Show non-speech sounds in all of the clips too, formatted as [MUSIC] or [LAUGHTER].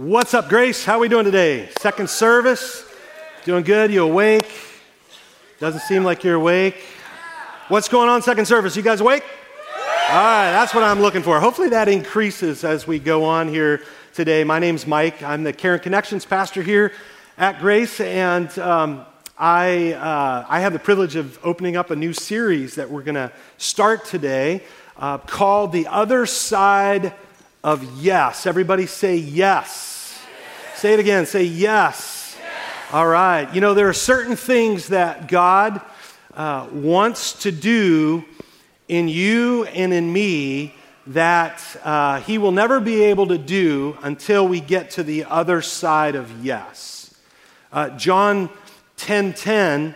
What's up, Grace? How are we doing today? Second service? Doing good? You awake? Doesn't seem like you're awake. What's going on, second service? You guys awake? All right, that's what I'm looking for. Hopefully that increases as we go on here today. My name's Mike. I'm the Care and Connections pastor here at Grace, and um, I, uh, I have the privilege of opening up a new series that we're going to start today uh, called The Other Side of Yes. Everybody say yes. Say it again. Say yes. yes. All right. You know, there are certain things that God uh, wants to do in you and in me that uh, He will never be able to do until we get to the other side of yes. Uh, John 10 10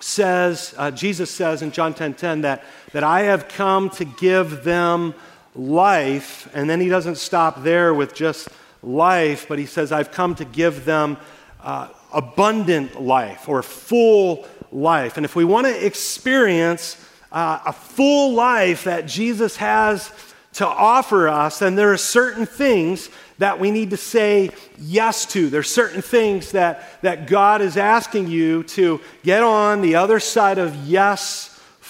says, uh, Jesus says in John 10 10 that, that I have come to give them life, and then He doesn't stop there with just life, but he says, I've come to give them uh, abundant life or full life. And if we want to experience uh, a full life that Jesus has to offer us, then there are certain things that we need to say yes to. There are certain things that, that God is asking you to get on the other side of yes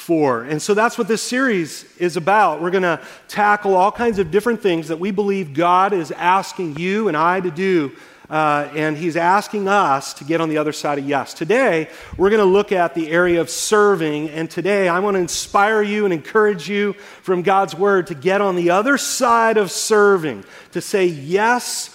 for. And so that's what this series is about. We're going to tackle all kinds of different things that we believe God is asking you and I to do. Uh, and he's asking us to get on the other side of yes. Today, we're going to look at the area of serving. And today, I want to inspire you and encourage you from God's word to get on the other side of serving, to say yes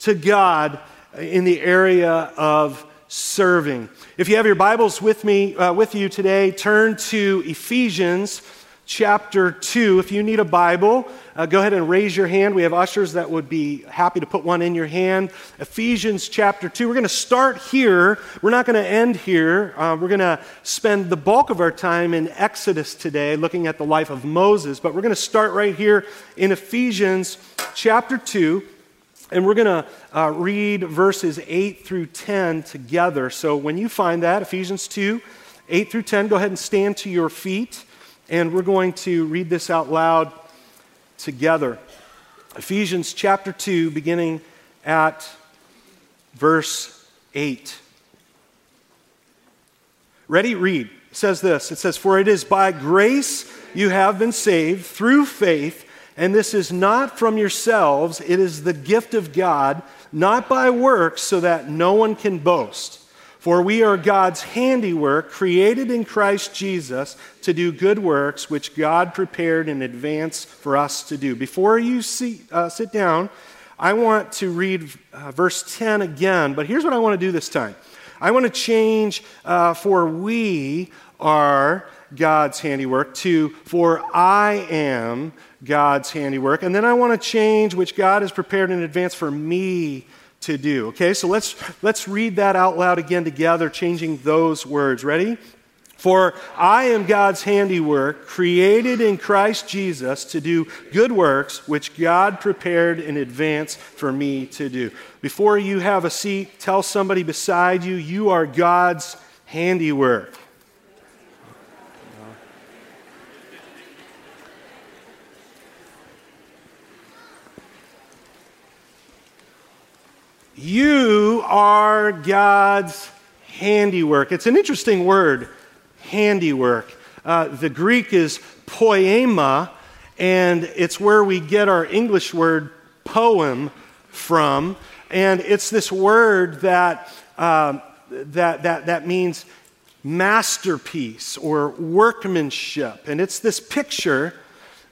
to God in the area of serving. If you have your Bibles with me, uh, with you today, turn to Ephesians chapter 2. If you need a Bible, uh, go ahead and raise your hand. We have ushers that would be happy to put one in your hand. Ephesians chapter 2. We're going to start here. We're not going to end here. Uh, we're going to spend the bulk of our time in Exodus today, looking at the life of Moses. But we're going to start right here in Ephesians chapter 2. And we're going to uh, read verses 8 through 10 together. So when you find that, Ephesians 2, 8 through 10, go ahead and stand to your feet. And we're going to read this out loud together. Ephesians chapter 2, beginning at verse 8. Ready? Read. It says this It says, For it is by grace you have been saved through faith and this is not from yourselves, it is the gift of God, not by works, so that no one can boast. For we are God's handiwork, created in Christ Jesus to do good works, which God prepared in advance for us to do. Before you see, uh, sit down, I want to read uh, verse 10 again, but here's what I want to do this time. I want to change uh, for we are God's handiwork to for I am God's handiwork. And then I want to change which God has prepared in advance for me to do. Okay, so let's, let's read that out loud again together, changing those words. Ready? For I am God's handiwork, created in Christ Jesus to do good works, which God prepared in advance for me to do. Before you have a seat, tell somebody beside you, you are God's handiwork. You are God's handiwork. It's an interesting word, handiwork. Uh, the Greek is poema, and it's where we get our English word poem from. And it's this word that, uh, that, that, that means masterpiece or workmanship. And it's this picture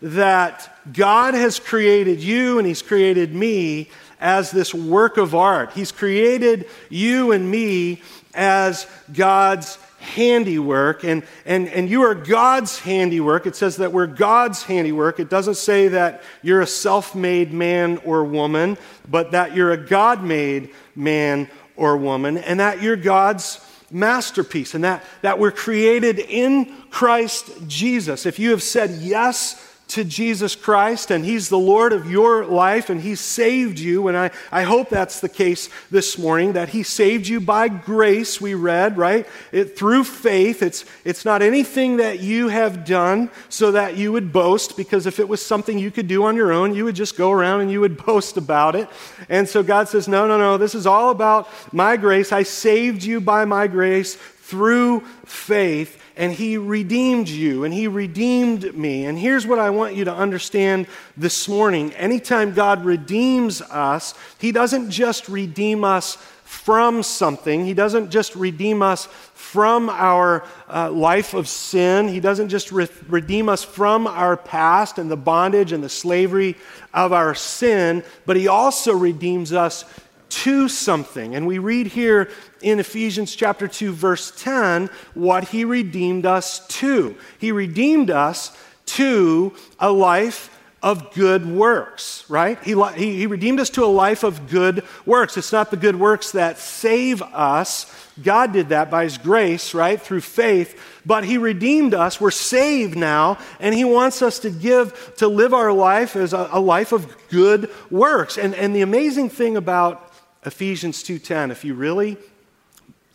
that God has created you and He's created me as this work of art. He's created you and me as God's handiwork, and, and, and you are God's handiwork. It says that we're God's handiwork. It doesn't say that you're a self made man or woman, but that you're a God made man or woman, and that you're God's masterpiece, and that, that we're created in Christ Jesus. If you have said yes to Jesus Christ and He's the Lord of your life and He saved you. And I, I hope that's the case this morning, that He saved you by grace, we read, right? It, through faith. It's, it's not anything that you have done so that you would boast, because if it was something you could do on your own, you would just go around and you would [LAUGHS] boast about it. And so God says, No, no, no, this is all about my grace. I saved you by my grace through faith and He redeemed you, and He redeemed me. And here's what I want you to understand this morning. Anytime God redeems us, He doesn't just redeem us from something, He doesn't just redeem us from our uh, life of sin, He doesn't just re- redeem us from our past and the bondage and the slavery of our sin, but He also redeems us to something. And we read here in Ephesians chapter 2 verse 10 what he redeemed us to. He redeemed us to a life of good works, right? He, he, he, redeemed us to a life of good works. It's not the good works that save us. God did that by His grace, right? Through faith. But He redeemed us. We're saved now, and He wants us to give, to live our life as a, a life of good works. And, and the amazing thing about Ephesians 2:10, if you really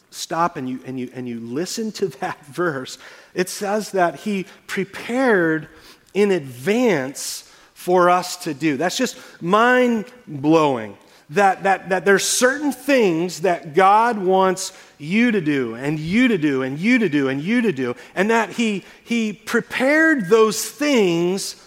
stop and you, and, you, and you listen to [LAUGHS] that verse, it says that he prepared in advance for us to do. That's just mind blowing. That, that, that there's certain things that God wants you to do, and you to do, and you to do, and you to do, and that He, he prepared those things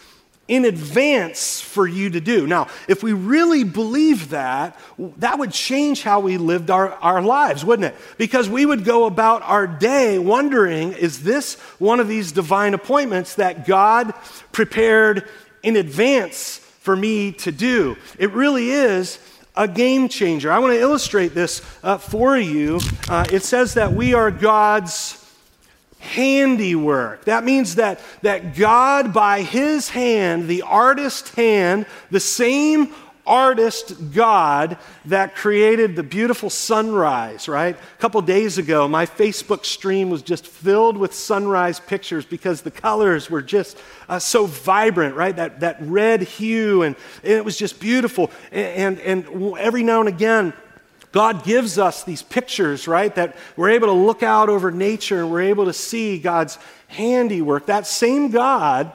in advance for you to do. Now, if we really believe that, that would change how we lived our, our lives, wouldn't it? Because we would go about our day wondering is this one of these divine appointments that God prepared in advance for me to do? It really is a game changer. I want to illustrate this uh, for you. Uh, it says that we are God's handiwork. That means that, that God, by his hand, the artist hand, the same artist God that created the beautiful sunrise, right? A couple days ago, my Facebook stream was just filled with sunrise pictures because the colors were just uh, so vibrant, right? That, that red hue, and, and it was just beautiful. And, and, and every now and again, God gives us these pictures, right? That we're able to look out over nature and we're able to see God's handiwork. That same God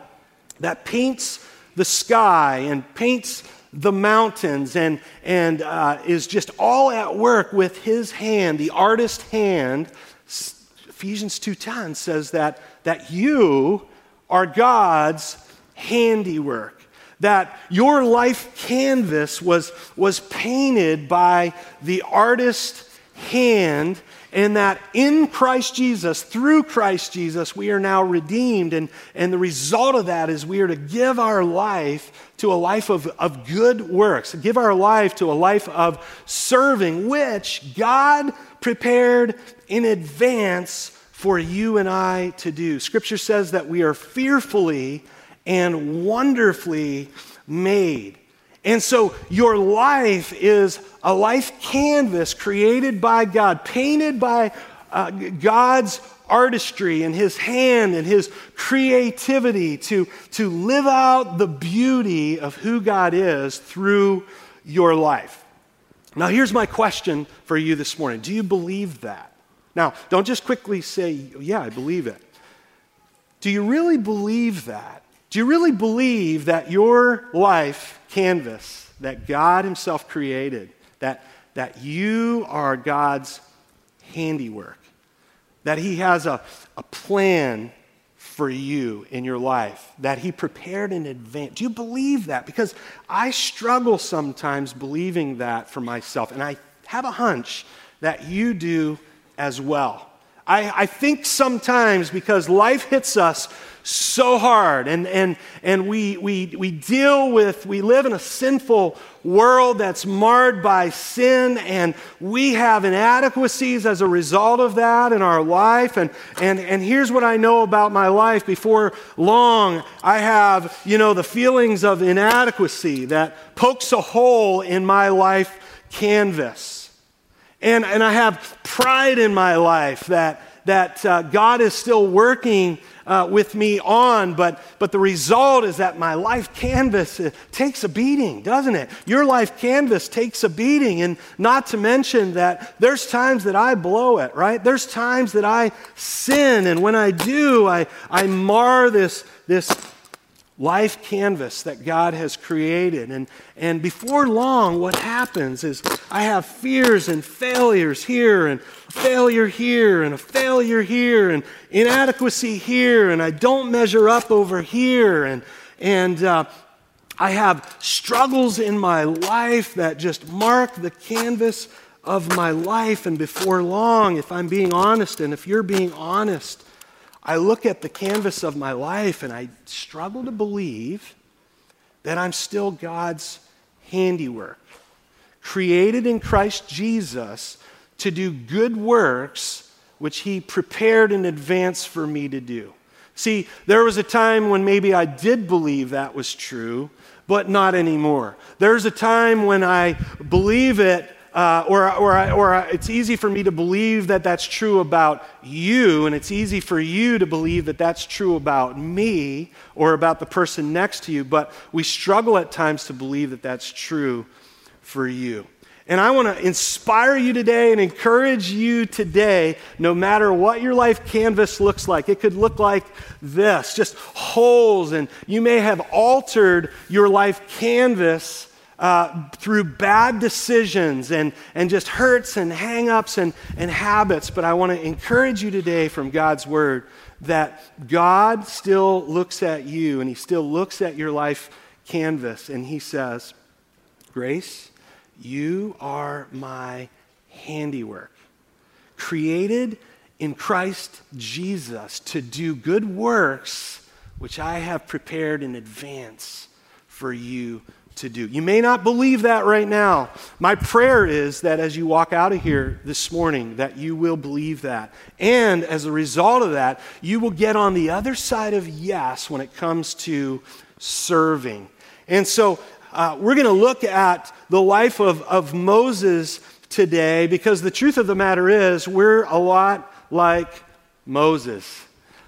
that paints the sky and paints the mountains and, and uh, is just all at work with his hand, the artist hand. Ephesians 2.10 says that, that you are God's handiwork that your life canvas was, was painted by the artist's hand, and that in Christ Jesus, through Christ Jesus, we are now redeemed. And, and the result of that is we are to give our life to a life of, of good works, give our life to a life of serving, which God prepared in advance for you and I to do. Scripture says that we are fearfully and wonderfully made. And so your life is a life canvas created by God, painted by uh, God's artistry and his hand and his creativity to, to live out the beauty of who God is through your life. Now, here's my question for you this morning Do you believe that? Now, don't just quickly say, Yeah, I believe it. Do you really believe that? Do you really believe that your life canvas that God Himself created, that, that you are God's handiwork, that He has a, a plan for you in your life, that He prepared in advance? Do you believe that? Because I struggle sometimes believing that for myself, and I have a hunch that you do as well. I, I think sometimes because life hits us so hard and, and, and we, we, we deal with, we live in a sinful world that's marred by sin and we have inadequacies as a result of that in our life. And, and, and here's what I know about my life. Before long, I have, you know, the feelings of inadequacy that pokes a hole in my life canvas. And, and I have pride in my life that, that uh, God is still working uh, with me on, but, but the result is that my life canvas uh, takes a beating, doesn't it? Your life canvas takes a beating, and not to mention that there's times that I blow it, right? There's times that I sin, and when I do, I, I mar this, this life canvas that God has created. And, and before long, what happens is I have fears and failures here, and failure here, and a failure here, and inadequacy here, and I don't measure up over here. And, and uh, I have struggles in my life that just mark the canvas of my life. And before long, if I'm being honest, and if you're being honest, I look at the canvas of my life and I struggle to believe that I'm still God's handiwork, created in Christ Jesus to do good works which He prepared in advance for me to do. See, there was a time when maybe I did believe that was true, but not anymore. There's a time when I believe it uh, or, or, or it's easy for me to believe that that's true about you, and it's easy for you to believe that that's true about me or about the person next to you, but we struggle at times to believe that that's true for you. And I want to inspire you today and encourage you today, no matter what your life canvas looks like. It could look like this just holes, and you may have altered your life canvas uh, through bad decisions and, and just hurts and hangups and, and habits. But I want to encourage you today from God's word that God still looks at you and He still looks at your life canvas and He says, Grace, you are my handiwork, created in Christ Jesus to do good works which I have prepared in advance for you to do. You may not believe that right now. My prayer is that as you walk out of here this morning that you will believe that. And as a result of that, you will get on the other side of yes when it comes to serving. And so uh, we're going to look at the life of, of Moses today because the truth of the matter is we're a lot like Moses.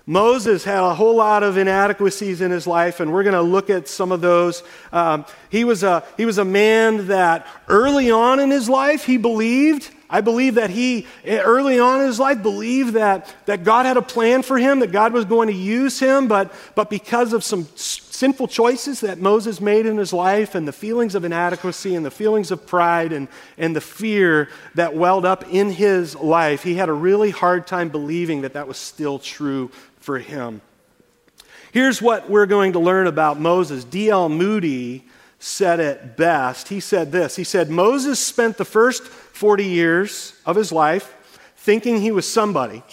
Moses had a whole lot of inadequacies in his life, and we're going to look at some of those. Um, he, was a, he was a man that early on in his life, he believed. I believe that he, early on in his life, believed that, that God had a plan for him, that God was going to use him, but, but because of some sinful choices that Moses made in his life and the feelings of inadequacy and the feelings of pride and, and the fear that welled up in his life, he had a really hard time believing that that was still true for him. Here's what we're going to learn about Moses. D.L. Moody said it best. He said this He said, Moses spent the first 40 years of his life thinking he was somebody.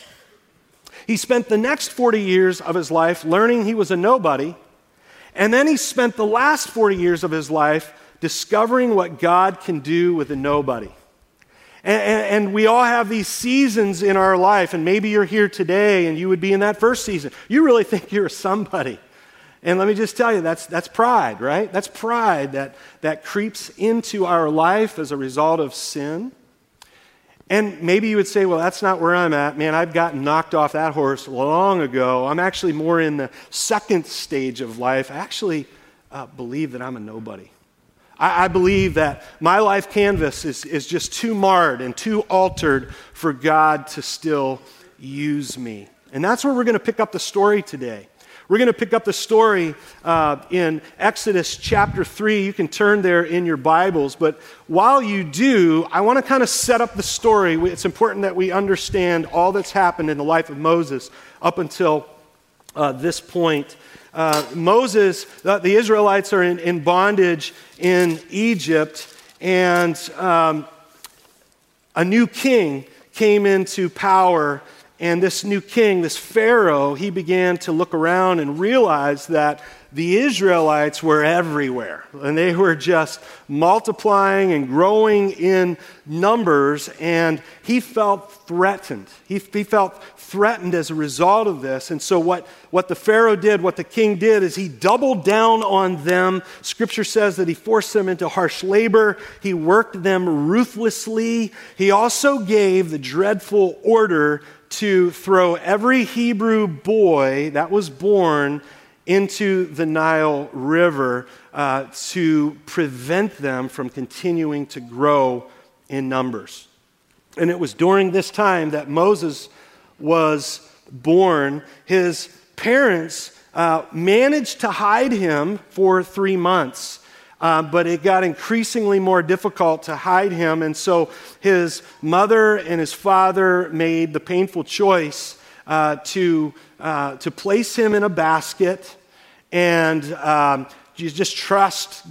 He spent the next 40 years of his life learning he was a nobody. And then he spent the last 40 years of his life discovering what God can do with a nobody. And, and, and, we all have these seasons in our life, and maybe you're here today and you would be in that first season. You really think you're somebody. And let me just tell you, that's, that's pride, right? That's pride that, that creeps into our life as a result of sin. And maybe you would say, well, that's not where I'm at. Man, I've gotten knocked off that horse long ago. I'm actually more in the second stage of life. I actually uh, believe that I'm a nobody. I, I believe that my life canvas is, is just too marred and too altered for God to still use me. And that's where we're going to pick up the story today. We're going to pick up the story uh, in Exodus chapter 3. You can turn there in your Bibles. But while you do, I want to kind of set up the story. It's important that we understand all that's happened in the life of Moses up until uh, this point uh, Moses, the Israelites are in, in, bondage in Egypt, and um, a new king came into power. And this new king, this Pharaoh, he began to look around and realize that the Israelites were everywhere, and they were just multiplying and growing in numbers, and he felt threatened. He, he, felt threatened as a result of this. And so, what, what the Pharaoh did, what the king did, is he doubled down on them. Scripture says that he forced them into harsh labor, he worked them ruthlessly. He also gave the dreadful order to throw every Hebrew boy that was born into the Nile River uh, to prevent them from continuing to grow in numbers. And it was during this time that Moses was born. His parents uh, managed to hide him for three months. Uh, but it got increasingly more difficult to hide him. And so his mother and his father made the painful choice uh, to, uh, to place him in a basket and um, just trust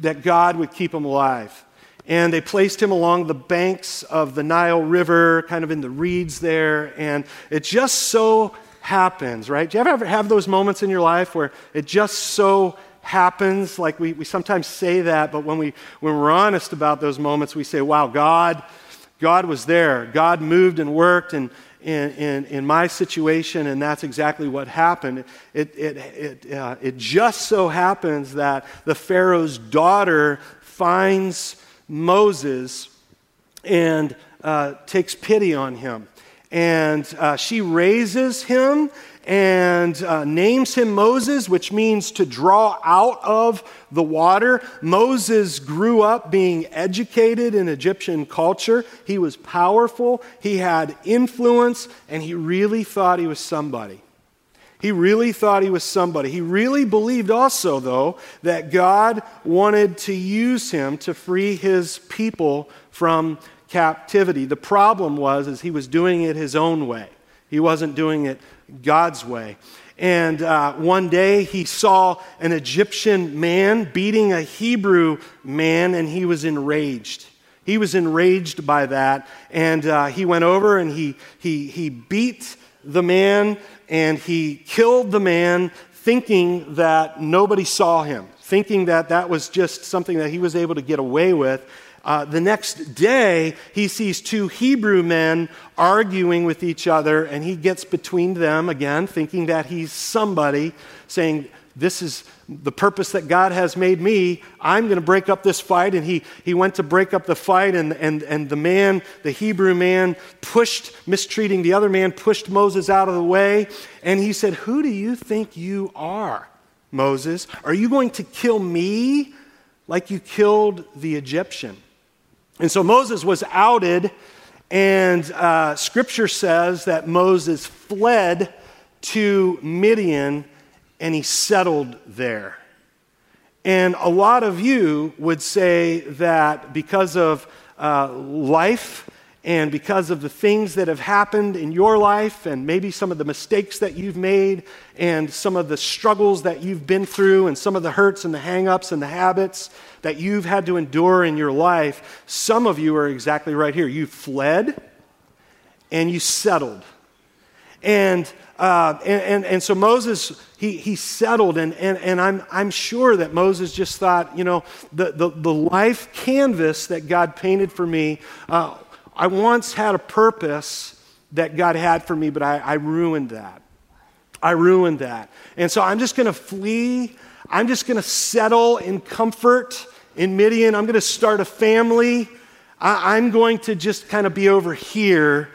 that God would keep him alive. And they placed him along the banks of the Nile River, kind of in the reeds there. And it just so happens, right? Do you ever have those moments in your life where it just so happens? Like we, we sometimes say that, but when, we, when we're honest about those moments, we say, wow, God, God was there. God moved and worked in, in, in, in my situation, and that's exactly what happened. It, it, it, uh, it just so happens that the Pharaoh's daughter finds Moses and uh, takes pity on him. And uh, she raises him and uh, names him Moses, which means to draw out of the water. Moses grew up being educated in Egyptian culture. He was powerful, he had influence, and he really thought he was somebody. He really thought he was somebody. He really believed also, though, that God wanted to use him to free his people from captivity. The problem was is he was doing it his own way. He wasn't doing it God's way. And uh, one day he saw an Egyptian man beating a Hebrew man, and he was enraged. He was enraged by that. And uh, he went over and he, he, he beat the man and he killed the man thinking that nobody saw him, thinking that that was just something that he was able to get away with. Uh, the next day, he sees two Hebrew men arguing with each other, and he gets between them again, thinking that he's somebody, saying, This is the purpose that God has made me. I'm going to break up this fight. And he, he went to break up the fight, and, and, and the man, the Hebrew man, pushed, mistreating the other man, pushed Moses out of the way. And he said, Who do you think you are, Moses? Are you going to kill me like you killed the Egyptian? And so Moses was outed, and uh, scripture says that Moses fled to Midian and he settled there. And a lot of you would say that because of uh, life and because of the things that have happened in your life, and maybe some of the mistakes that you've made, and some of the struggles that you've been through, and some of the hurts and the hangups and the habits that you've had to endure in your life, some of you are exactly right here. You fled and you settled. And, uh, and, and, and, so Moses, he, he settled, and, and, and I'm, I'm sure that Moses just thought, you know, the, the, the life canvas that God painted for me, uh, I once had a purpose that God had for me, but I, I ruined that. I ruined that. And so I'm just going to flee. I'm just going to settle in comfort in Midian. I'm going to start a family. I, I'm going to just kind of be over here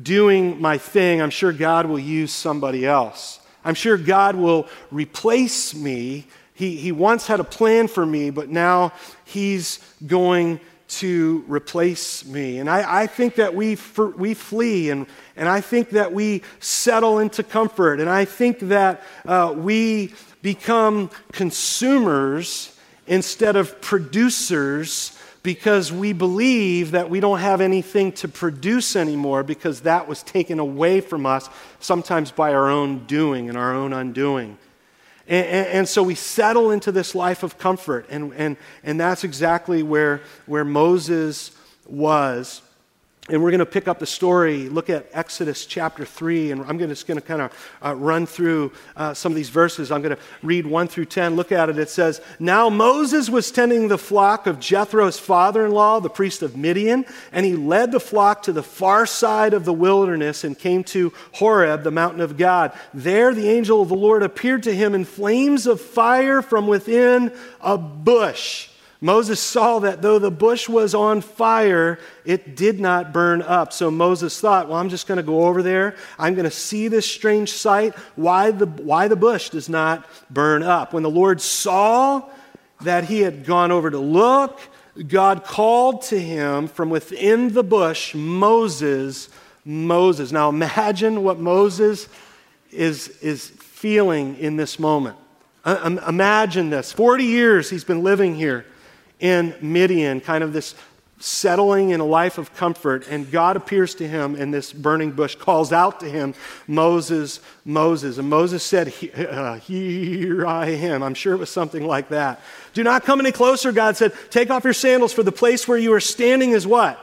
doing my thing. I'm sure God will use somebody else. I'm sure God will replace me. He, he once had a plan for me, but now He's going to replace me. And I, I think that we, for, we flee and, and I think that we settle into comfort. And I think that uh, we become consumers instead of producers because we believe that we don't have anything to produce anymore because that was taken away from us, sometimes by our own doing and our own undoing. And, and, and, so we settle into this life of comfort, and, and, and that's exactly where, where Moses was. And we're going to pick up the story, look at Exodus chapter 3, and I'm just going to kind of uh, run through uh, some of these verses. I'm going to read 1 through 10. Look at it. It says, Now Moses was tending the flock of Jethro's father in law, the priest of Midian, and he led the flock to the far side of the wilderness and came to Horeb, the mountain of God. There the angel of the Lord appeared to him in flames of fire from within a bush. Moses saw that though the bush was on fire, it did not burn up. So Moses thought, well, I'm just going to go over there. I'm going to see this strange sight, why the, why the bush does not burn up. When the Lord saw that he had gone over to look, God called to him from within the bush, Moses, Moses. Now imagine what Moses is, is feeling in this moment. Uh, imagine this 40 years he's been living here in Midian, kind of this settling in a life of comfort, and God appears to him in this burning bush, calls out to him, Moses, Moses. And Moses said, uh, Here I am. I'm sure it was something like that. Do not come any closer, God said. Take off your sandals, for the place where you are standing is what?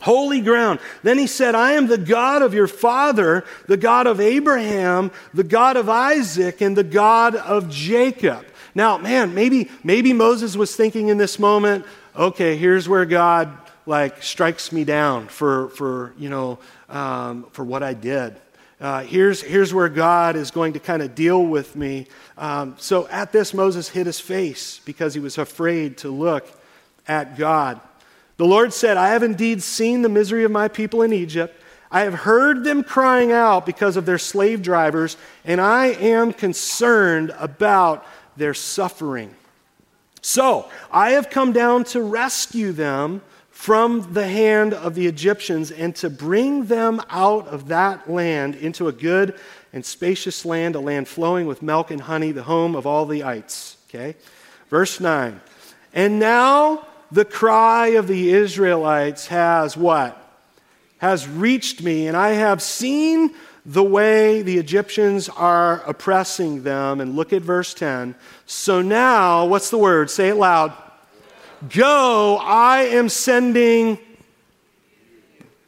Holy ground. Then he said, I am the God of your father, the God of Abraham, the God of Isaac, and the God of Jacob. Now, man, maybe, maybe Moses was thinking in this moment, okay, here's where God like strikes me down for, for you know, um, for what I did. Uh, here's, here's where God is going to kind of deal with me. Um, so at this, Moses hid his face because he was afraid to look at God. The Lord said, I have indeed seen the misery of my people in Egypt. I have heard them crying out because of their slave drivers, and I am concerned about their suffering. So I have come down to rescue them from the hand of the Egyptians and to bring them out of that land into a good and spacious land, a land flowing with milk and honey, the home of all the ites. Okay? Verse 9. And now the cry of the Israelites has what? Has reached me, and I have seen the way the Egyptians are oppressing them. And look at verse 10. So now, what's the word? Say it loud. Go, I am sending.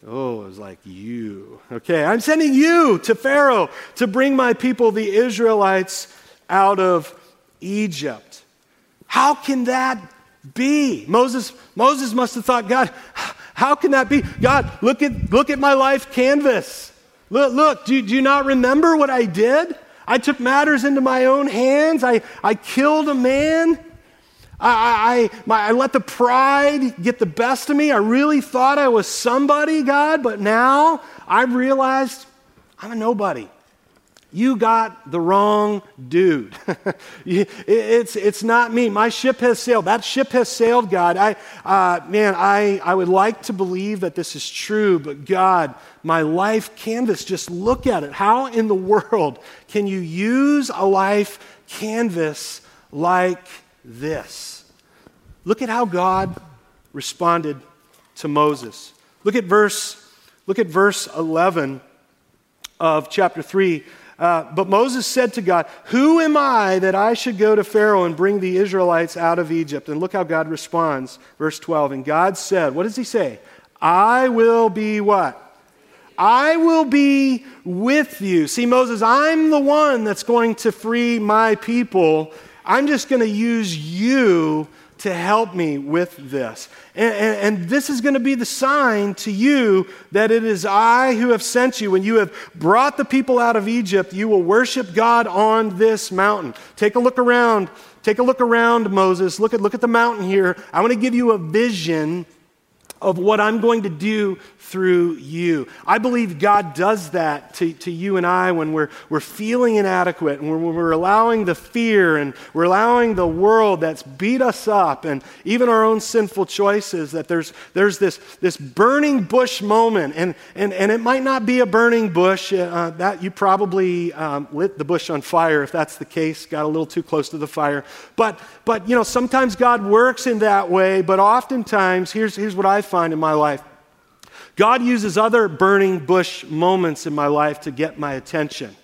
Oh, it was like you. Okay, I'm sending you to Pharaoh to bring my people, the Israelites, out of Egypt. How can that be? Moses, Moses must have thought, God, how can that be? God, look at, look at my life canvas. Look, look do, do you not remember what I did? I took matters into my own hands. I, I killed a man. I, I, my, I let the pride get the best of me. I really thought I was somebody, God, but now I've realized I'm a nobody. You got the wrong dude. [LAUGHS] it's, it's not me. My ship has sailed. That ship has sailed, God. I, uh, man, I, I would like to believe that this is true, but God, my life canvas, just look at it. How in the world can you use a life canvas like this? Look at how God responded to Moses. Look at verse, look at verse 11 of chapter 3 uh, but Moses said to God, Who am I that I should go to Pharaoh and bring the Israelites out of Egypt? And look how God responds. Verse 12. And God said, What does he say? I will be what? I will be with you. See, Moses, I'm the one that's going to free my people. I'm just going to use you to help me with this. And, and, and, this is going to be the sign to you that it is I who have sent you. When you have brought the people out of Egypt, you will worship God on this mountain. Take a look around. Take a look around, Moses. Look at, look at the mountain here. I want to give you a vision of what I'm going to do through you. I believe God does that to, to you and I when we're, we're feeling inadequate and when we're allowing the fear and we're allowing the world that's beat us up and even our own sinful choices that there's, there's this, this burning bush moment. And, and, and it might not be a burning bush. Uh, that you probably um, lit the bush on fire if that's the case, got a little too close to the fire. But, but you know, sometimes God works in that way, but oftentimes, here's, here's what I find in my life God uses other burning bush moments in my life to get my attention.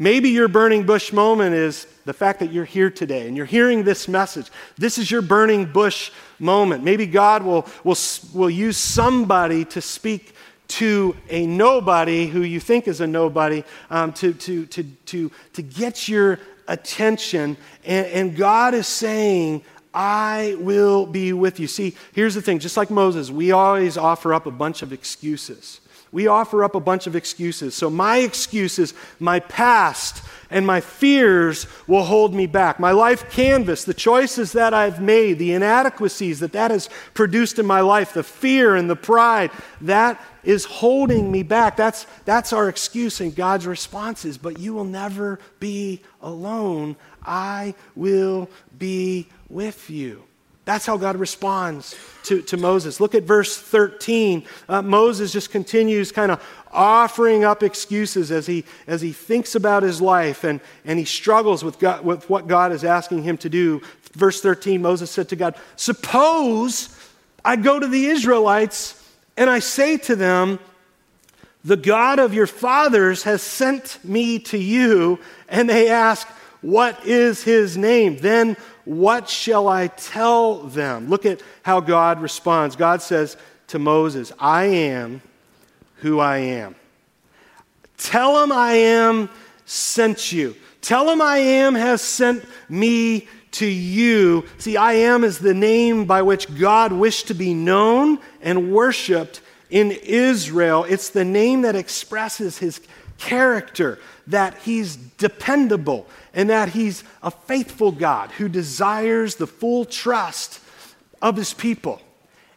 Maybe your burning bush moment is the fact that you're here today and you're hearing this message. This is your burning bush moment. Maybe God will, will, will use somebody to speak to a nobody who you think is a nobody um, to, to, to, to, to get your attention. And, and God is saying, I will be with you. See, here's the thing just like Moses, we always offer up a bunch of excuses. we offer up a bunch of excuses. So, my excuses, my past, and my fears will hold me back. My life canvas, the choices that I've made, the inadequacies that that has produced in my life, the fear and the pride, that is holding me back. That's, that's our excuse, and God's response is, But you will never be alone. I will be with you. That's how God responds to, to Moses. Look at verse 13. Uh, Moses just continues kind of offering up excuses as he, as he thinks about his life and, and he struggles with, God, with what God is asking him to do. Verse 13, Moses said to God, Suppose I go to the Israelites and I say to them, The God of your fathers has sent me to you. And they ask, What is his name? Then what shall I tell them? Look at how God responds. God says to Moses, I am who I am. Tell him I am sent you. Tell him I am has sent me to you. See, I am is the name by which God wished to be known and worshiped in Israel. It's the name that expresses his character, that he's dependable, and that he's a faithful God who desires the full trust of his people.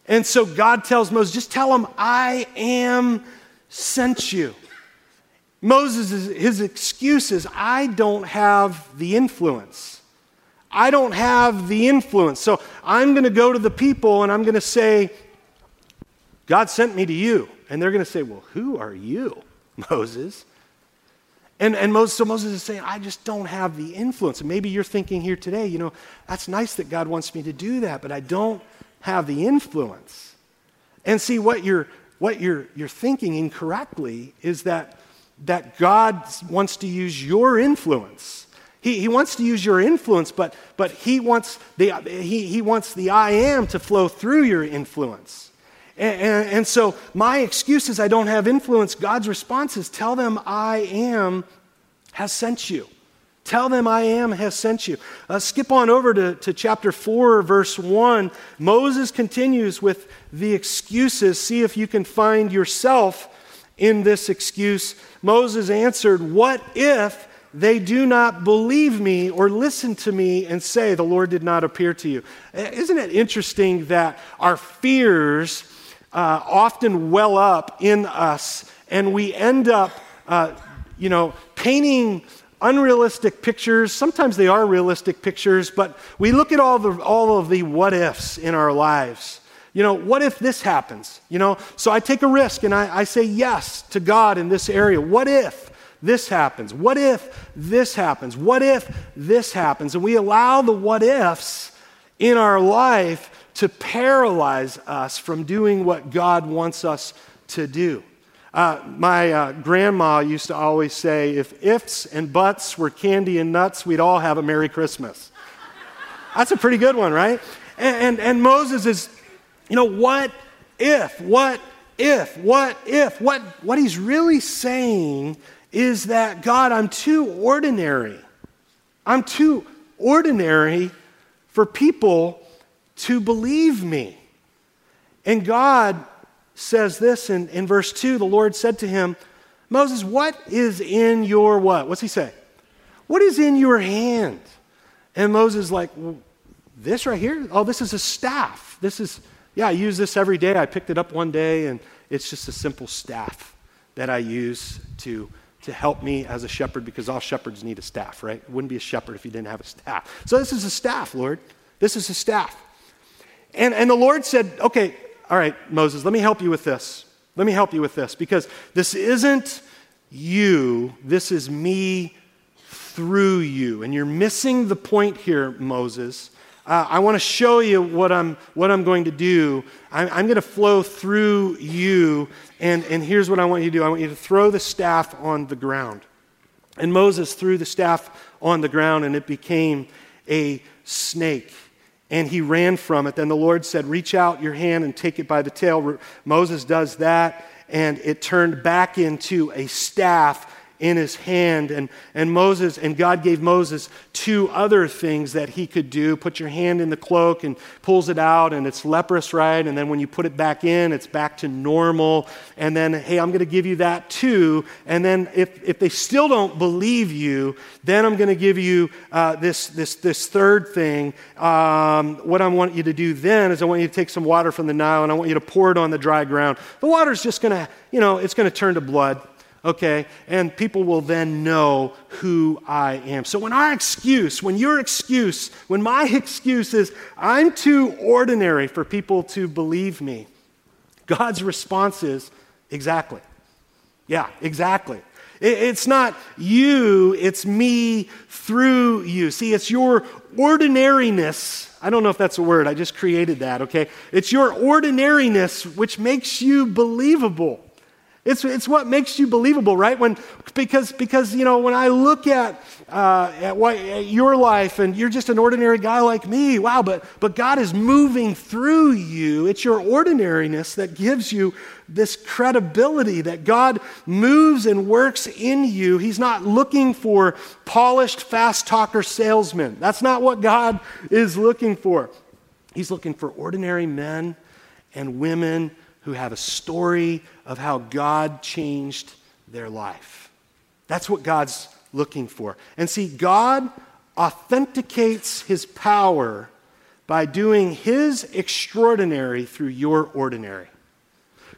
And so God tells Moses, just tell him, I am sent you. Moses, his excuse is, I don't have the influence. I don't have the influence. So I'm going to go to the people and I'm going to say, God sent me to you. And they're going to say, Well, who are you, [LAUGHS] Moses? And, and Moses, so Moses is saying, I just don't have the influence. And maybe you're thinking here today, you know, that's nice that God wants me to do that, but I don't have the influence. And see, what you're, what you're, you're thinking incorrectly is that, that God wants to use your influence. He, he wants to use your influence, but, but he, wants the, he, he wants the I am to flow through your influence. And, and, and, so my excuse is I don't have influence. God's response is tell them I am has sent you. Tell them I am has sent you. Uh, skip on over to, to chapter 4, verse 1. Moses continues with the excuses. See if you can find yourself in this excuse. Moses answered, What if they do not believe me or listen to me and say, The Lord did not appear to you? Isn't it interesting that our fears uh, often well up in us, and we end up, uh, you know, painting unrealistic pictures. Sometimes they are realistic pictures, but we look at all, the, all of the what ifs in our lives. You know, what if this happens? You know, so I take a risk and I, I say yes to God in this area. What if this happens? What if this happens? What if this happens? And we allow the what ifs in our life to paralyze us from doing what God wants us to do. Uh, my uh, grandma used to always say, if ifs and buts were candy and nuts, we'd all have a Merry Christmas. That's a pretty good one, right? And, and, and Moses is, you know, what if? What if? What if? What, what he's really saying is that, God, I'm too ordinary. I'm too ordinary for people to believe me. And God says this in, in verse 2 the Lord said to him, Moses, what is in your what? What's he say? What is in your hand? And Moses like, well, this right here? Oh, this is a staff. This is, yeah, I use this every day. I picked it up one day, and it's just a simple staff that I use to, to help me as a shepherd because all shepherds need a staff, right? It wouldn't be a shepherd if you didn't have a staff. So this is a staff, Lord. This is a staff. And, and the Lord said, Okay, all right, Moses, let me help you with this. Let me help you with this because this isn't you, this is me through you. And you're missing the point here, Moses. Uh, I want to show you what I'm, what I'm going to do. I'm, I'm going to flow through you. And, and here's what I want you to do I want you to throw the staff on the ground. And Moses threw the staff on the ground, and it became a snake and he ran from it. Then the Lord said, Reach out your hand and take it by the tail. Moses does that, and it turned back into a staff in his hand. And, and Moses, and God gave Moses two other things that he could do. Put your hand in the cloak and pulls it out, and it's leprous, right? And then when you put it back in, it's back to normal. And then, hey, I'm going to give you that too. And then if, if they still don't believe you, then I'm going to give you uh, this, this, this third thing. Um, what I want you to do then is I want you to take some water from the Nile and I want you to pour it on the dry ground. The water's just going to, you know, it's going to turn to blood okay? And people will then know who I am. So when our excuse, when your excuse, when my [LAUGHS] excuse is, I'm too ordinary for people to believe me, God's response is, exactly. Yeah, exactly. It's not you, it's me through you. See, it's your ordinariness. I don't know if that's a word, I just created that, okay? It's your ordinariness which makes you believable. It's, it's what makes you believable, right? When, because, because, you know, when I look at, uh, at, what, at your life and you're just an ordinary guy like me, wow, but, but God is moving through you. It's your ordinariness that gives you this credibility that God moves and works in you. He's not looking for polished, fast talker salesmen. That's not what God is looking for. He's looking for ordinary men and women who have a story of how God changed their life. That's what God's looking for. And see, God authenticates his power by doing his extraordinary through your ordinary.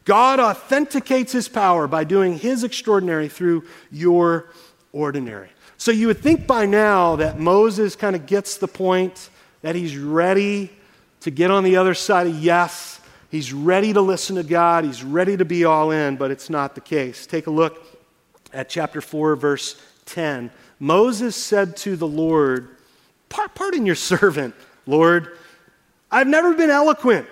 God authenticates his power by doing his extraordinary through your ordinary. So you would think by now that Moses kind of gets the point that he's ready to get on the other side of yes He's ready to listen to God, he's ready to be all in, but it's not the case. Take a look at chapter 4, verse 10. Moses said to the Lord, Pardon your [LAUGHS] servant, Lord. I've never been eloquent,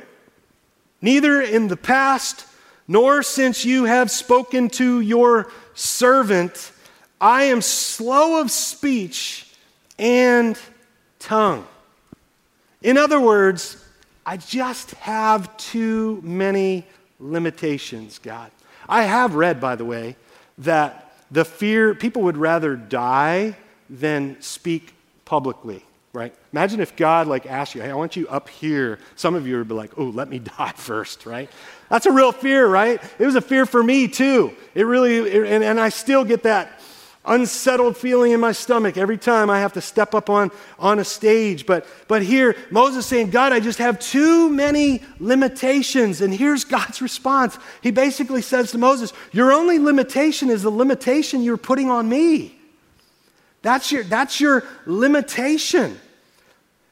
neither in the past nor since you have spoken to your servant. I am slow of speech and tongue. In other words, I just have too many limitations, God. I have read, by the way, that the fear, people would rather die than speak publicly, right? Imagine if God like asked you, hey, I want you up here. Some of you would be like, oh, let me [LAUGHS] die first, right? That's a real fear, right? It was a fear for me too. It really, it, and, and I still get that unsettled feeling in my stomach every time I have to step up on, on a stage. But, but here, Moses saying, God, I just have too many limitations. And here's [LAUGHS] God's response. He basically says to Moses, Your only limitation is the limitation you're putting on me. That's your, that's your limitation.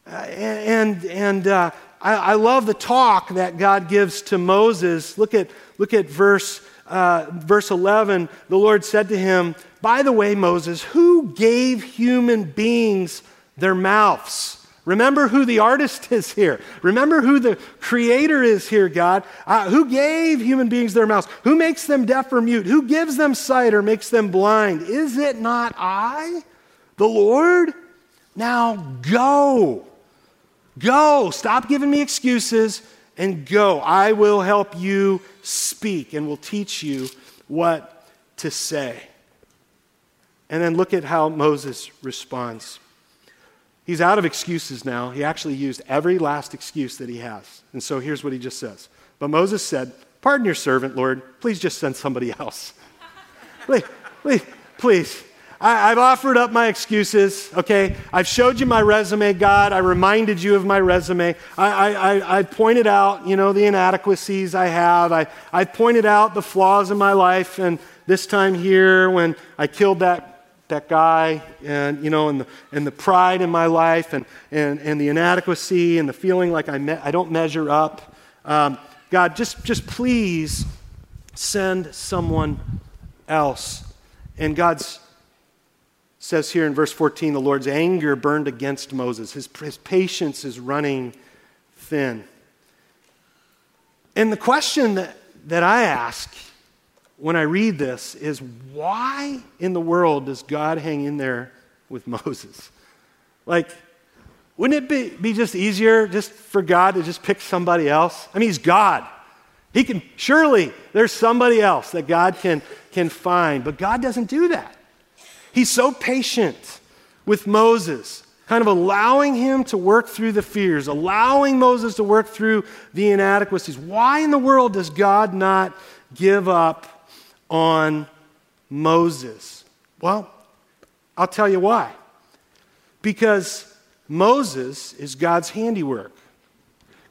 Uh, and and uh, I, I love the talk that God gives to Moses. Look at, look at verse, uh, verse 11. The Lord said to him, by the way, Moses, who gave human beings their mouths? Remember who the artist is here. Remember who the creator is here, God. Uh, who gave human beings their mouths? Who makes them deaf or mute? Who gives them sight or makes them blind? Is it not I, the Lord? Now go. Go. Stop giving me excuses and go. I will help you speak and will teach you what to say. And then look at how Moses responds. He's out of excuses now. He actually used every last excuse that he has. And so here's what he just says. But Moses said, Pardon your servant, Lord. Please just send somebody [LAUGHS] else. please, please, please. I, have offered up my excuses, okay? I've showed you my resume, God. I reminded you of my resume. I, I, I pointed out, you know, the inadequacies I have. I, I pointed out the flaws in my life. And this time here, when I killed that that guy and you know and the, and the pride in my life and, and, and the inadequacy and the feeling like I, me- I don't measure up um, god just, just please send someone else and god's says here in verse 14 the lord's anger burned against moses his, his patience is running thin and the question that, that i ask when I read this is why in the world does God hang in there with [LAUGHS] Moses? Like, wouldn't it be, be just easier just for God to just pick somebody else? I mean, He's God. He can, surely there's somebody else that God can, can find, but God doesn't do that. He's so patient with Moses, kind of allowing him to work through the fears, allowing Moses to work through the inadequacies. Why in the world does God not give up on Moses? Well, I'll tell you why. Because Moses is God's handiwork,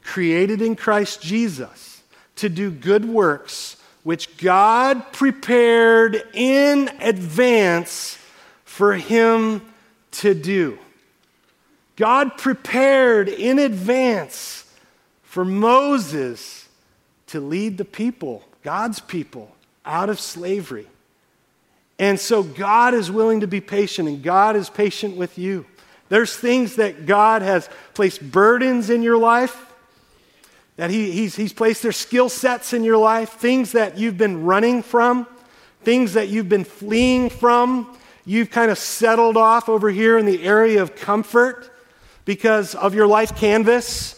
created in Christ Jesus to do good works which God prepared in advance for him to do. God prepared in advance for Moses to lead the people, God's people, out of slavery. And so God is willing to be patient, and God is patient with you. There's things that God has placed burdens in your life that he, he's, he's placed their skill sets in your life, things that you've been running from, things that you've been fleeing from. You've kind of settled off over here in the area of comfort because of your life canvas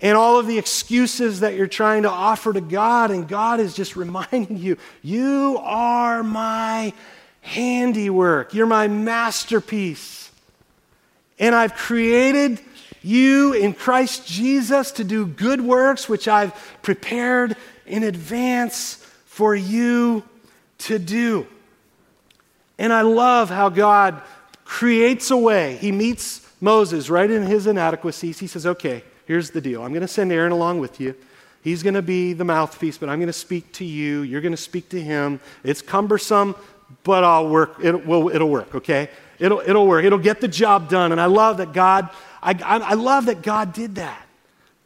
and all of the excuses that you're trying to offer to God. And God is just [LAUGHS] reminding you, you are my handiwork, you're my masterpiece. And I've created you in Christ Jesus to do good works which I've prepared in advance for you to do. And I love how God creates a way. He meets Moses right in his inadequacies. He says, Okay, here's the deal. I'm going to send Aaron along with you. He's going to be the mouthpiece, but I'm going to speak to you. You're going to speak to him. It's cumbersome, but I'll work. It will, it'll work, okay? It'll, it'll work. It'll get the job done. And I love that God I, I, I love that God did that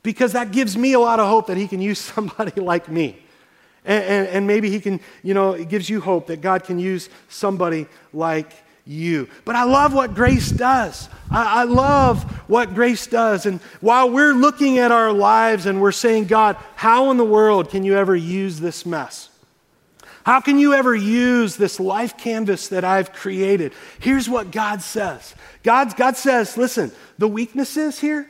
because that gives me a lot of hope that He can use [LAUGHS] somebody like me. And, and, and, maybe He can, you know, it gives you hope that God can use somebody like you. But I love what grace does. I, I love what grace does. And while we're looking at our lives and we're saying, God, how in the world can you ever use this mess? How can you ever use this life canvas that I've created? Here's what God says God, God says, listen, the weaknesses here,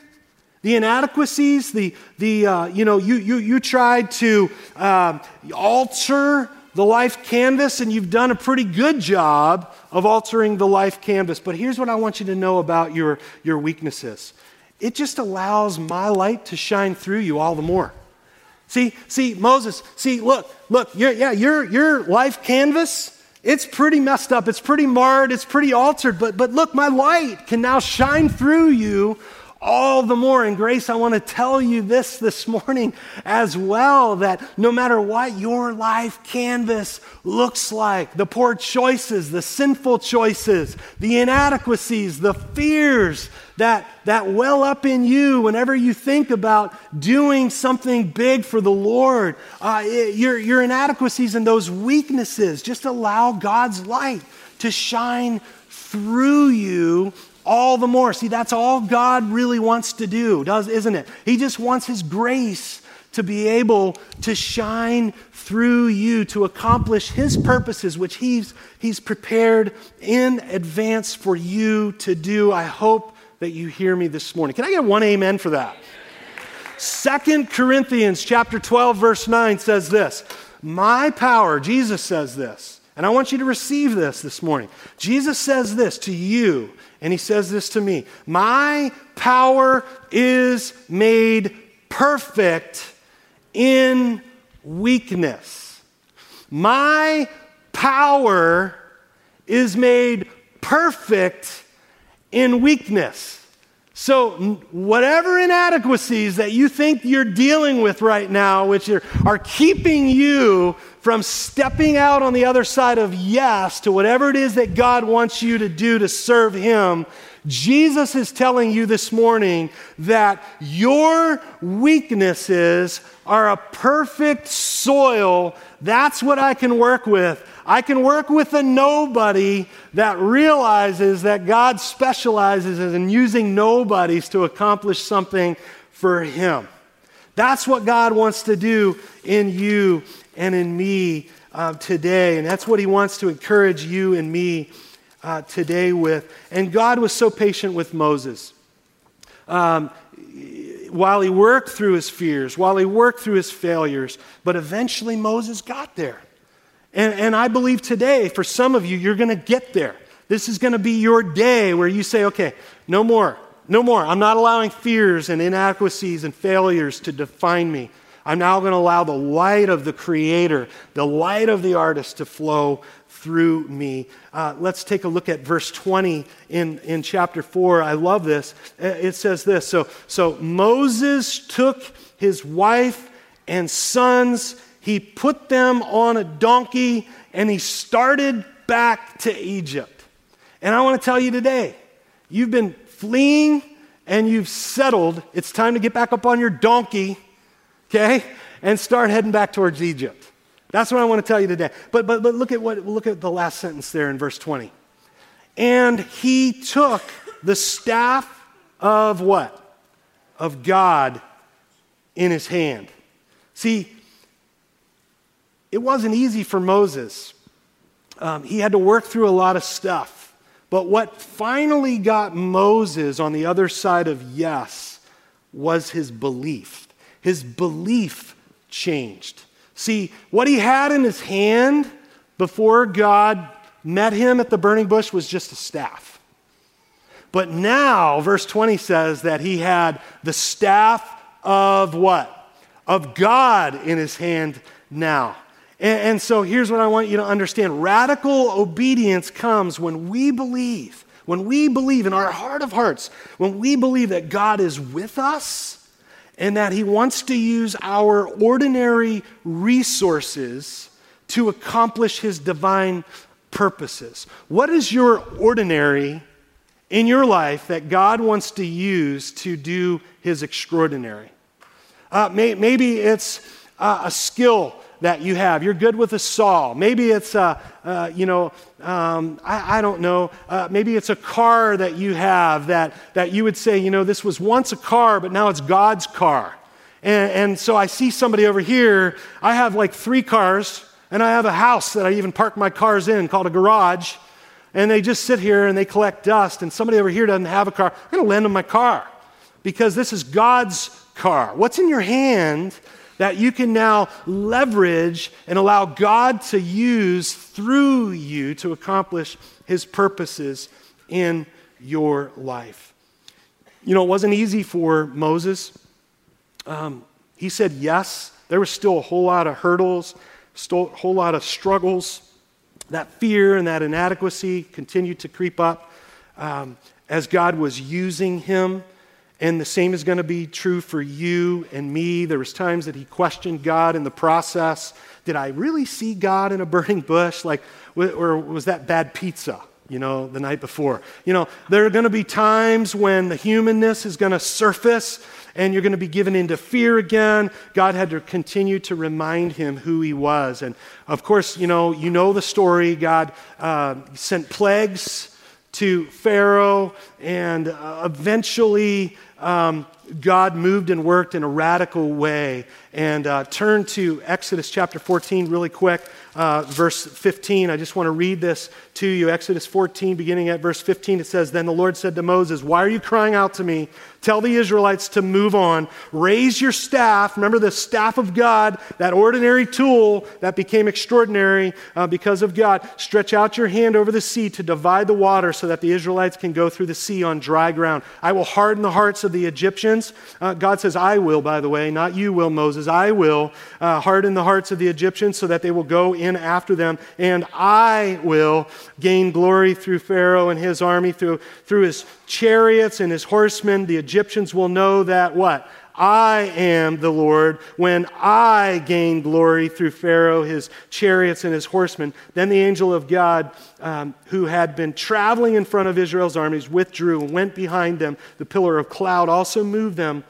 the inadequacies, the, the uh, you know, you, you, you tried to uh, alter the life canvas and you've done a pretty good job of altering the life canvas. But here's what I want you to know about your, your weaknesses it just allows my light to shine through you all the more. See, see, Moses, see, look, look, yeah, your, your life canvas, it's pretty messed up, it's pretty marred, it's pretty altered, but, but look, my light can now shine through you all the more. And Grace, I want to tell you this this morning as well that no matter what your life canvas looks like, the poor choices, the sinful choices, the inadequacies, the fears that, that well up in you whenever you think about doing something big for the Lord, uh, your, your inadequacies and those weaknesses, just allow God's light to shine through you all the more. See, that's all God really wants to do, does isn't it? He just wants his grace to be able to shine through you to accomplish his purposes which he's he's prepared in advance for you to do. I hope that you hear me this morning. Can I get one amen for that? Second Corinthians chapter 12 verse 9 says this, "My power, Jesus says this, and I want you to receive this this morning. Jesus says this to you and he says this to me My power is made perfect in weakness. My power is made perfect in weakness. So, whatever inadequacies that you think you're dealing with right now, which are, are keeping you from stepping out on the other side of yes to whatever it is that God wants you to do to serve Him, Jesus is telling you this morning that your weaknesses are a perfect soil. That's what I can work with. I can work with a nobody that realizes that God specializes in using nobodies to accomplish something for Him. That's what God wants to do in you and in me uh, today. And that's what He wants to encourage you and me uh, today with. And God was so patient with Moses. Um, while he worked through his fears, while he worked through his failures, but eventually Moses got there. And, and I believe today, for some of you, you're going to get there. This is going to be your day where you say, okay, no more, no more. I'm not allowing fears and inadequacies and failures to define me. I'm now going to allow the light of the Creator, the light of the artist to flow through me. Uh, let's take a look at verse 20 in, in chapter 4. I love this. Uh, it says this so, so Moses took his wife and sons, he put them on a donkey, and he started back to Egypt. And I want to tell you today, you've been fleeing and you've settled. It's time to get back up on your donkey, okay, and start heading back towards Egypt. That's what I want to tell you today. But, but, but look, at what, look at the last sentence there in verse 20. And he took the staff of what? Of God in his hand. See, it wasn't easy for Moses. Um, he had to work through a lot of stuff. But what finally got Moses on the other side of yes was his belief. His belief changed. See, what he had in his hand before God met him at the burning bush was just a staff. But now, verse 20 says that he had the staff of what? Of God in his hand now. And, and, so here's what I want you to understand radical obedience comes when we believe, when we believe in our heart of hearts, when we believe that God is with us and that He wants to use our ordinary resources to accomplish His divine purposes. What is your ordinary in your life that God wants to use to do His extraordinary? Uh, may, maybe it's uh, a skill that you have. You're good with a saw. Maybe it's, a, uh, you know, um, I, I, don't know. Uh, maybe it's a car that you have that, that you would say, you know, this was once a car, but now it's God's car. And, and so I see somebody over here. I have like three cars, and I have a house that I even park my cars in called a garage. And they just sit here and they collect dust. And somebody over here doesn't have a car. I'm going to lend them my car because this is God's car. What's in your hand that you can now leverage and allow God to use through you to accomplish his purposes in your life. You know, it wasn't easy for Moses. Um, he said yes. There was still a whole lot of hurdles, still a whole lot of struggles. That fear and that inadequacy continued to creep up um, as God was using him and the same is going to be true for you and me. There was times that he questioned God in the process. Did I really see God in a burning bush? Like, or was that bad pizza? You know, the night before. You know, there are going to be times when the humanness is going to surface and you're going to be given into fear again. God had to continue to remind him who he was. And of course, you know, you know the story. God uh, sent plagues to Pharaoh, and uh, eventually um, God moved and worked in a radical way. And uh, turn to Exodus chapter 14 really quick, uh, verse 15. I just want to read this to you. Exodus 14, beginning at verse 15, it says, Then the Lord said to Moses, Why are you crying out to me? Tell the Israelites to move on. Raise your staff. Remember the staff of God, that ordinary tool that became extraordinary uh, because of God. Stretch out your hand over the sea to divide the water so that the Israelites can go through the sea on dry ground. I will harden the hearts of the Egyptians. Uh, God says, I will, by the way, not you will, Moses. I will uh, harden the hearts of the Egyptians so that they will go in after them. And I will gain glory through Pharaoh and his army, through, through his chariots and his horsemen. The Egyptians will know that what? I am the Lord. When I gain glory through Pharaoh, his chariots, and his horsemen, then the angel of God, um, who had been traveling in front of Israel's armies, withdrew and went behind them. The pillar of cloud also moved them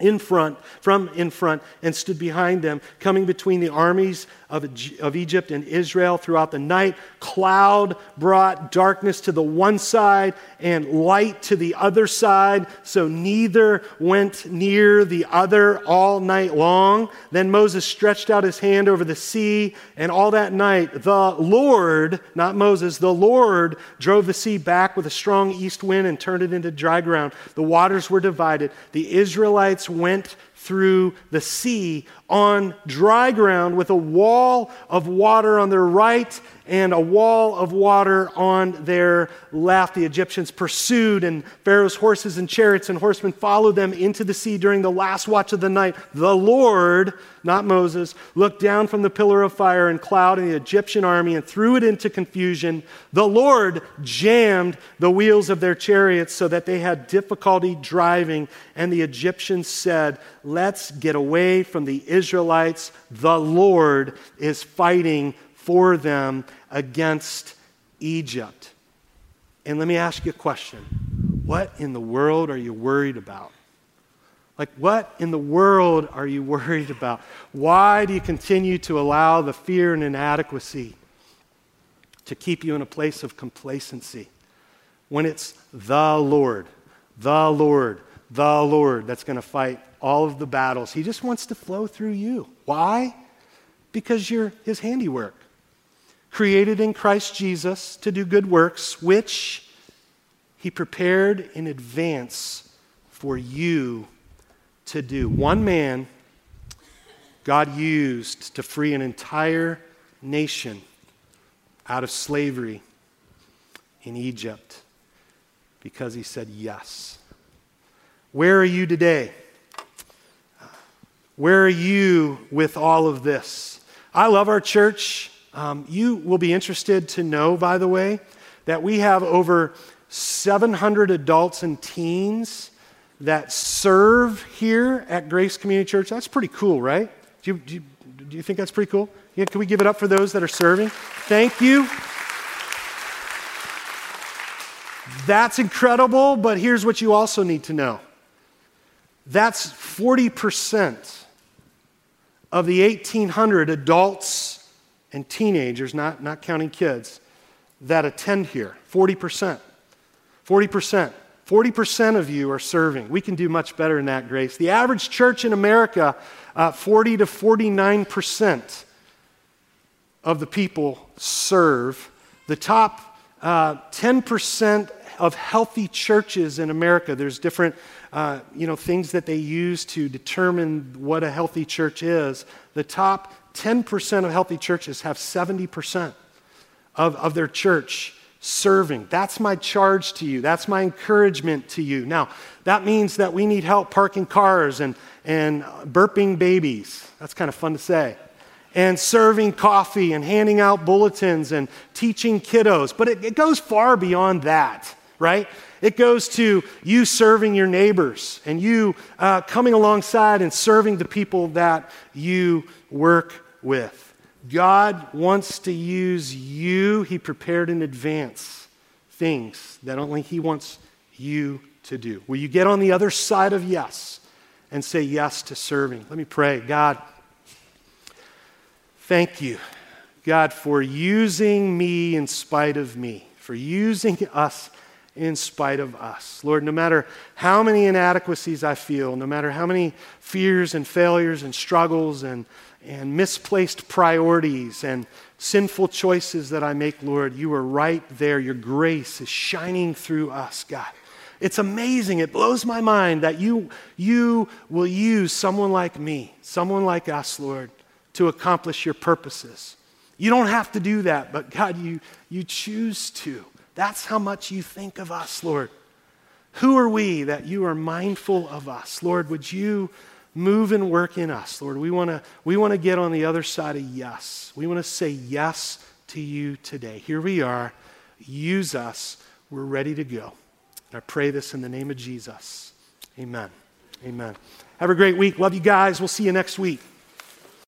in front, from in front, and stood behind them, coming between the armies of, of Egypt and Israel throughout the night. Cloud brought darkness to the one side and light to the other side, so neither went near the other all night long. Then Moses stretched out his hand over the sea, and all that night the Lord, not Moses, the Lord drove the sea back with a strong east wind and turned it into dry ground. The waters were divided. The Israelites went through the sea on dry ground with a wall of water on their right and a wall of water on their left. The Egyptians pursued, and Pharaoh's horses and chariots and horsemen followed them into the sea during the last watch of the night. The Lord, not Moses, looked down from the pillar of fire and cloud in the Egyptian army and threw it into confusion. The Lord jammed the wheels of their chariots so that they had difficulty driving, and the Egyptians said, Let's get away from the Israelites. The Lord is fighting for them against Egypt. And let me ask you a question What in the world are you worried about? Like, what in the world are you [LAUGHS] worried about? Why do you continue to allow the fear and inadequacy to keep you in a place of complacency when it's the Lord, the Lord, the Lord that's going to fight all of the battles? He just wants to flow through you. Why? Because you're his handiwork created in Christ Jesus to do good works, which he prepared in advance for you to do. One man God used to free an entire nation out of slavery in Egypt because he said yes. Where are you today? Where are you with all of this? I love our church. Um, you will be interested to know, by the way, that we have over 700 adults and teens that serve here at Grace Community Church. That's pretty cool, right? Do you, do you, do you think that's pretty cool? Yeah, can we give it up for those that are serving? Thank you. That's incredible, but here's what you also need to know that's 40% of the 1,800 adults and teenagers, not, not counting kids, that attend here 40%. 40%. 40% of you are serving. We can do much better than that, Grace. The average church in America, uh, 40 to 49% of the people serve. The top uh, 10% of healthy churches in America, there's different uh, you know, things that they use to determine what a healthy church is. The top 10% of healthy churches have 70% of, of their church serving. That's my charge to you. That's my encouragement to you. Now, that means that we need help parking cars and, and burping babies. That's kind of fun to say. And serving coffee and handing out bulletins and teaching kiddos. But it, it goes far beyond that, right? It goes to you serving your neighbors and you uh, coming alongside and serving the people that you work with. God wants to use you. He prepared in advance things that only He wants you to do. Will you get on the other side of yes and say yes to serving? Let me pray. God, thank you, God, for using me in spite of me, for using us in spite of us. Lord, no matter how many inadequacies I feel, no matter how many fears and failures and struggles and and misplaced priorities and sinful choices that I make, Lord, you are right there. Your grace is shining through us, God. It's amazing. It blows my mind that you, you will use someone like me, someone like us, Lord, to accomplish your purposes. You don't have to do that, but God, you, you choose to. That's how much you think of us, Lord. Who are we that you are mindful of us? Lord, would you move and work in us, Lord. We want to we want to get on the other side of yes. We want to say yes to you today. Here we are. Use us. We're ready to go. And I pray this in the name of Jesus. Amen. Amen. Have a great week. Love you guys. We'll see you next week.